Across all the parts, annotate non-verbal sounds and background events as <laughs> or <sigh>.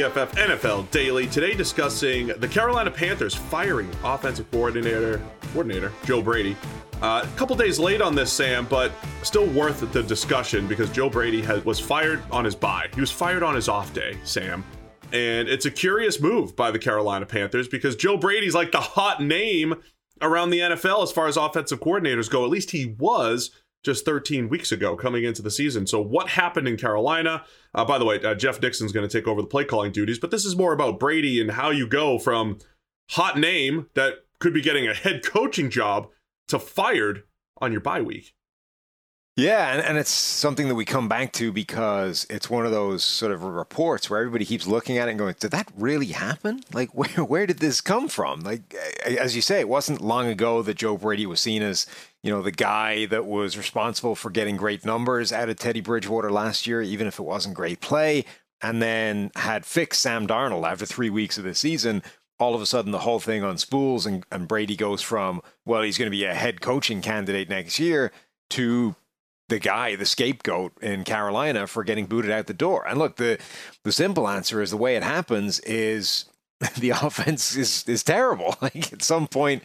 PFF NFL Daily. Today discussing the Carolina Panthers firing offensive coordinator coordinator Joe Brady. Uh, a couple days late on this, Sam, but still worth the discussion because Joe Brady has, was fired on his bye. He was fired on his off day, Sam. And it's a curious move by the Carolina Panthers because Joe Brady's like the hot name around the NFL as far as offensive coordinators go. At least he was just 13 weeks ago coming into the season. So, what happened in Carolina? Uh, by the way, uh, Jeff Nixon's going to take over the play calling duties, but this is more about Brady and how you go from hot name that could be getting a head coaching job to fired on your bye week. Yeah, and, and it's something that we come back to because it's one of those sort of reports where everybody keeps looking at it and going, "Did that really happen? Like, <laughs> where where did this come from?" Like, as you say, it wasn't long ago that Joe Brady was seen as you know the guy that was responsible for getting great numbers out of Teddy Bridgewater last year, even if it wasn't great play, and then had fixed Sam Darnold after three weeks of the season. All of a sudden, the whole thing on spools, and, and Brady goes from, well, he's going to be a head coaching candidate next year to the guy, the scapegoat in Carolina for getting booted out the door. And look, the the simple answer is the way it happens is <laughs> the offense is is terrible. <laughs> Like at some point,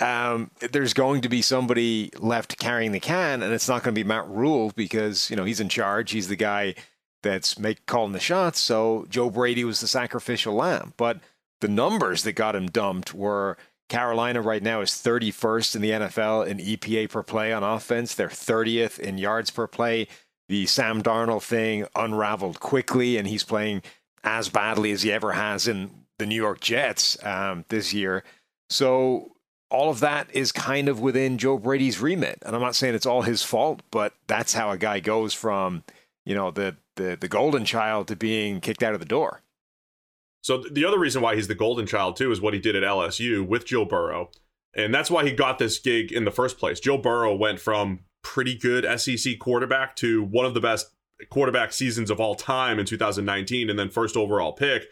um, there's going to be somebody left carrying the can, and it's not going to be Matt Rhule because you know he's in charge. He's the guy that's make calling the shots. So Joe Brady was the sacrificial lamb, but the numbers that got him dumped were Carolina right now is 31st in the NFL in EPA per play on offense. They're 30th in yards per play. The Sam Darnold thing unraveled quickly, and he's playing as badly as he ever has in the New York Jets um, this year. So all of that is kind of within Joe Brady's remit, and I'm not saying it's all his fault, but that's how a guy goes from you know the the, the golden child to being kicked out of the door. So the other reason why he's the golden child too is what he did at LSU with Joe Burrow. And that's why he got this gig in the first place. Joe Burrow went from pretty good SEC quarterback to one of the best quarterback seasons of all time in 2019 and then first overall pick.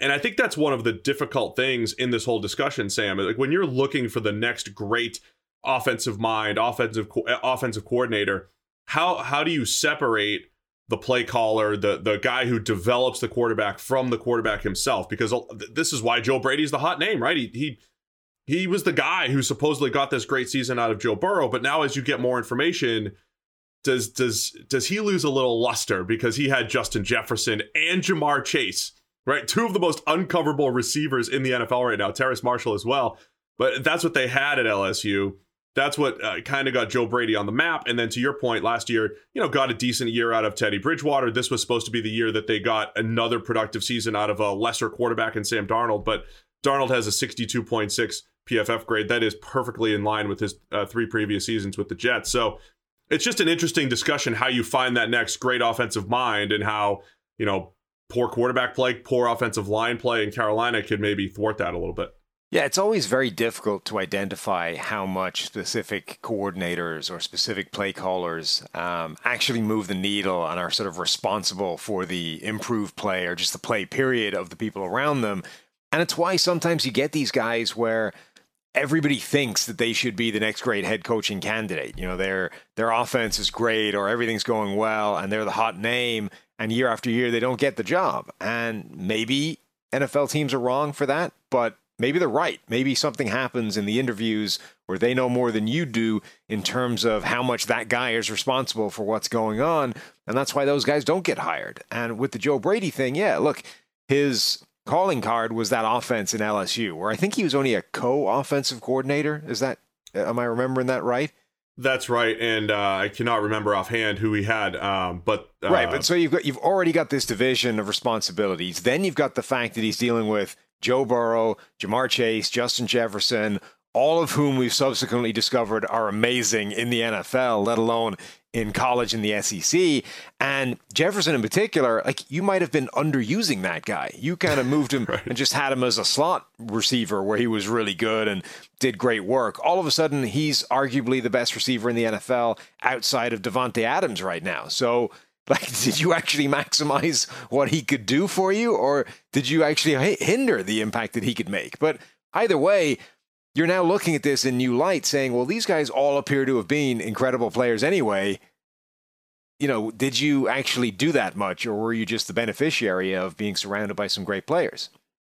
And I think that's one of the difficult things in this whole discussion, Sam. Like when you're looking for the next great offensive mind, offensive eh, offensive coordinator, how how do you separate the play caller, the the guy who develops the quarterback from the quarterback himself. Because this is why Joe Brady's the hot name, right? He he he was the guy who supposedly got this great season out of Joe Burrow. But now, as you get more information, does does does he lose a little luster because he had Justin Jefferson and Ja'Marr Chase, right? Two of the most uncoverable receivers in the NFL right now. Terrace Marshall as well. But that's what they had at LSU that's what uh, kind of got Joe Brady on the map. And then to your point, last year, you know, got a decent year out of Teddy Bridgewater. This was supposed to be the year that they got another productive season out of a lesser quarterback in Sam Darnold. But Darnold has a 62.6 PFF grade. That is perfectly in line with his uh, three previous seasons with the Jets. So it's just an interesting discussion how you find that next great offensive mind and how, you know, poor quarterback play, poor offensive line play in Carolina could maybe thwart that a little bit. Yeah, it's always very difficult to identify how much specific coordinators or specific play callers um, actually move the needle and are sort of responsible for the improved play or just the play period of the people around them. And it's why sometimes you get these guys where everybody thinks that they should be the next great head coaching candidate. You know, their their offense is great or everything's going well and they're the hot name and year after year they don't get the job. And maybe NFL teams are wrong for that, but maybe they're right. Maybe something happens in the interviews where they know more than you do in terms of how much that guy is responsible for what's going on. And that's why those guys don't get hired. And with the Joe Brady thing, yeah, look, his calling card was that offense in LSU, where I think he was only a co offensive coordinator. Is that, am I remembering that right? That's right, and uh, I cannot remember offhand who he had, um, but uh, right. But so you've got you've already got this division of responsibilities. Then you've got the fact that he's dealing with Joe Burrow, Ja'Marr Chase, Justin Jefferson, all of whom we've subsequently discovered are amazing in the NFL, let alone in college in the SEC. And Jefferson in particular, like you might have been underusing that guy. You kind of moved him <laughs> right. and just had him as a slot receiver where he was really good and did great work. All of a sudden, he's arguably the best receiver in the NFL outside of Davante Adams right now. So like, <laughs> did you actually maximize what he could do for you, or did you actually hinder the impact that he could make? But either way, you're now looking at this in new light, saying, well, these guys all appear to have been incredible players anyway. you know, did you actually do that much, or were you just the beneficiary of being surrounded by some great players?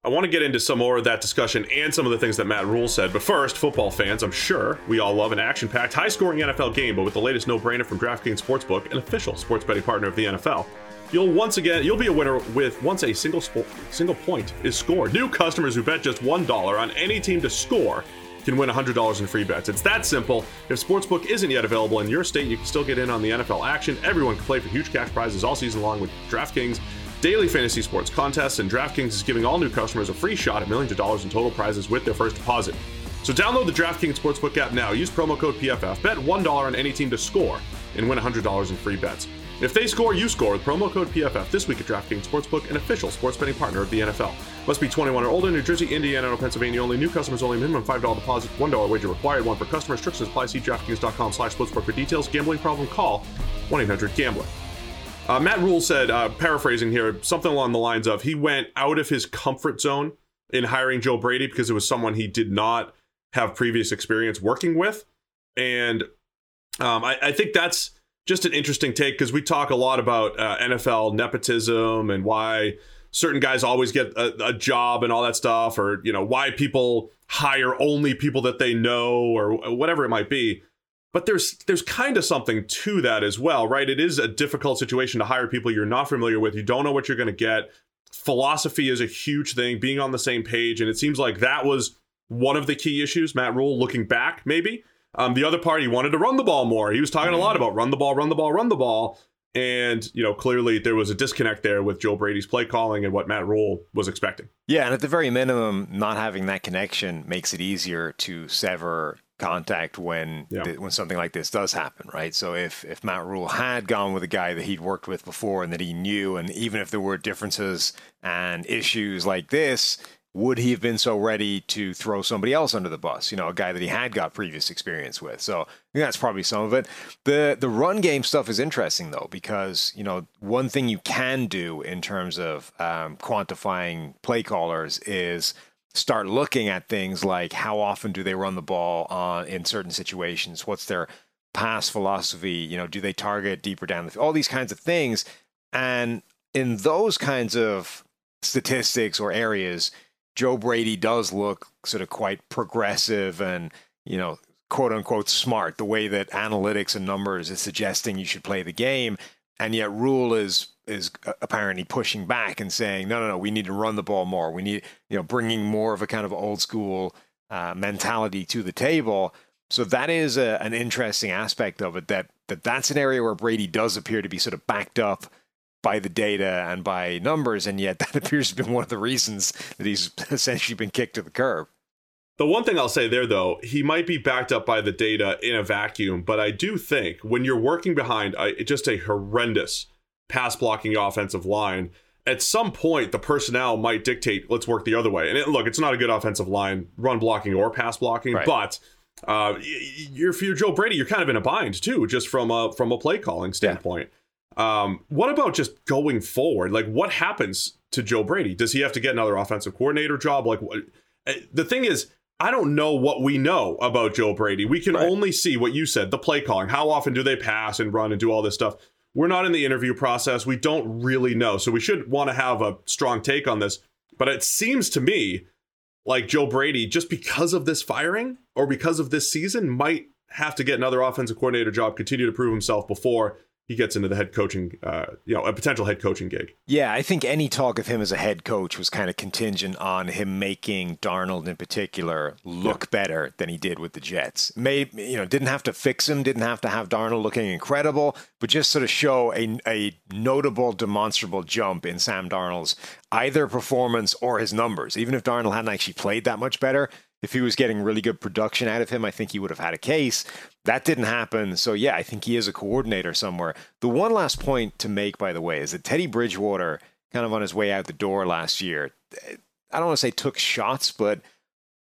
I want to get into some more of that discussion and some of the things that Matt Rhule said. But first, football fans, I'm sure we all love an action packed, high scoring NFL game, but with the latest no brainer from DraftKings Sportsbook, an official sports betting partner of the NFL. You'll once again you'll be a winner with once a single spo- single point is scored. New customers who bet just one dollar on any team to score can win $100 in free bets. It's that simple. If Sportsbook isn't yet available in your state, you can still get in on the NFL action. Everyone can play for huge cash prizes all season long with DraftKings daily fantasy sports contests, and DraftKings is giving all new customers a free shot at millions of dollars in total prizes with their first deposit. So download the DraftKings Sportsbook app now. Use promo code PFF. Bet $1 on any team to score and win $100 in free bets. If they score, you score with promo code PFF this week at DraftKings Sportsbook, an official sports betting partner of the NFL. Must be 21 or older. New Jersey, Indiana, or Pennsylvania only. New customers only. Minimum $5 deposit. $1 wager required. One per customer. Restrictions apply. See DraftKings.com slash sportsbook for details. Gambling problem? Call 1-800-GAMBLER. Uh, Matt Rhule said, uh, paraphrasing here, something along the lines of he went out of his comfort zone in hiring Joe Brady because it was someone he did not have previous experience working with. And um, I, I, think that's just an interesting take because we talk a lot about uh, NFL nepotism and why certain guys always get a, a, job and all that stuff, or you know why people hire only people that they know or whatever it might be but there's there's kind of something to that as well right? It is a difficult situation to hire people you're not familiar with you don't know what you're going to get. Philosophy is a huge thing being on the same page and it seems like that was one of the key issues matt Rhule, looking back maybe. Um, the other part he wanted to run the ball more. He was talking a lot about run the ball run the ball run the ball and, you know, clearly there was a disconnect there with Joe Brady's play calling and what Matt Rhule was expecting. Yeah, and at the very minimum, not having that connection makes it easier to sever contact when yeah. th- when something like this does happen, right? So if if Matt Rhule had gone with a guy that he'd worked with before and that he knew, and even if there were differences and issues like this, would he have been so ready to throw somebody else under the bus? You know, a guy that he had got previous experience with. So that's probably some of it. The the run game stuff is interesting though because you know one thing you can do in terms of um, quantifying play callers is start looking at things like how often do they run the ball on in certain situations? What's their pass philosophy? You know, do they target deeper down the field? All these kinds of things, and in those kinds of statistics or areas Joe Brady does look sort of quite progressive and, you know, quote unquote smart, the way that analytics and numbers is suggesting you should play the game. And yet Rhule is is apparently pushing back and saying, no, no, no, we need to run the ball more. We need, you know, bringing more of a kind of old school uh, mentality to the table. So that is a, an interesting aspect of it. That that that's an area where Brady does appear to be sort of backed up by the data and by numbers, and yet <laughs> that appears to be one of the reasons that he's <laughs> essentially been kicked to the curb. The one thing I'll say there, though, he might be backed up by the data in a vacuum, but I do think when you're working behind a, just a horrendous pass blocking offensive line, at some point the personnel might dictate let's work the other way. And it, look, it's not a good offensive line, run blocking or pass blocking, right. but uh, you're, if you're Joe Brady, you're kind of in a bind too, just from a from a play calling standpoint. Yeah. Um, what about just going forward? Like, what happens to Joe Brady? Does he have to get another offensive coordinator job? Like, what, eh, the thing is, I don't know what we know about Joe Brady. We can right. only see what you said, the play calling. How often do they pass and run and do all this stuff? We're not in the interview process. We don't really know. So we should want to have a strong take on this. But it seems to me like Joe Brady, just because of this firing or because of this season, might have to get another offensive coordinator job, continue to prove himself before he gets into the head coaching, uh, you know, a potential head coaching gig. Yeah, I think any talk of him as a head coach was kind of contingent on him making Darnold in particular look yeah. better than he did with the Jets. May you know, didn't have to fix him, didn't have to have Darnold looking incredible, but just sort of show a a notable, demonstrable jump in Sam Darnold's either performance or his numbers. Even if Darnold hadn't actually played that much better, if he was getting really good production out of him, I think he would have had a case. That didn't happen. So, yeah, I think he is a coordinator somewhere. The one last point to make, by the way, is that Teddy Bridgewater, kind of on his way out the door last year, I don't want to say took shots, but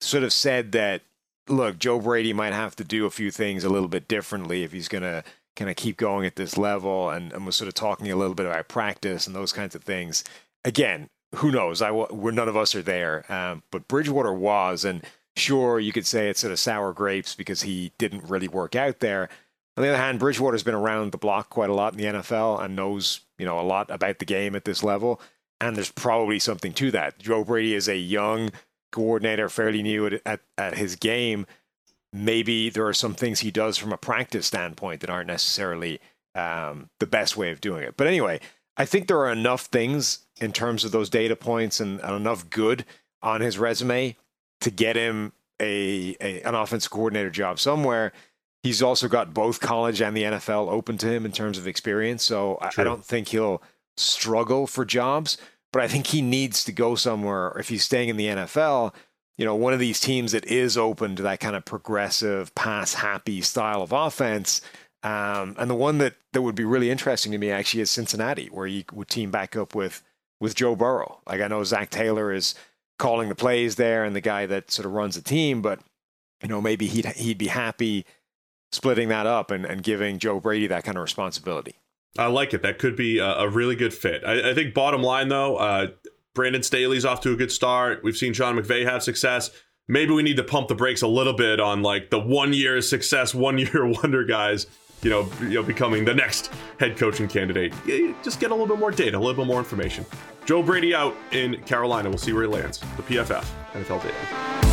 sort of said that, look, Joe Brady might have to do a few things a little bit differently if he's going to kind of keep going at this level and, and was sort of talking a little bit about practice and those kinds of things. Again, who knows? I, we're none of us are there, um, but Bridgewater was, and Sure, you could say it's sort of sour grapes because he didn't really work out there. On the other hand, Bridgewater's been around the block quite a lot in the NFL and knows, you know, a lot about the game at this level. And there's probably something to that. Joe Brady is a young coordinator, fairly new at, at, at his game. Maybe there are some things he does from a practice standpoint that aren't necessarily um, the best way of doing it. But anyway, I think there are enough things in terms of those data points and, and enough good on his resume to get him a, a an offense coordinator job somewhere. He's also got both college and the NFL open to him in terms of experience. So I, I, don't think he'll struggle for jobs, but I think he needs to go somewhere. If he's staying in the NFL, you know, one of these teams that is open to that kind of progressive, pass happy style of offense. Um, and the one that, that would be really interesting to me actually is Cincinnati, where you would team back up with with Joe Burrow. Like I know Zac Taylor is calling the plays there and the guy that sort of runs the team, but you know maybe he'd he'd be happy splitting that up and, and giving Joe Brady that kind of responsibility. I like it. That could be a, a really good fit. I, I, think bottom line though, uh, Brandon Staley's off to a good start. We've seen Sean McVay have success. Maybe we need to pump the brakes a little bit on like the one year success, <laughs> one year wonder guys. You know, you know, becoming the next head coaching candidate. Just get a little bit more data, a little bit more information. Joe Brady out in Carolina. We'll see where he lands. The PFF NFL data.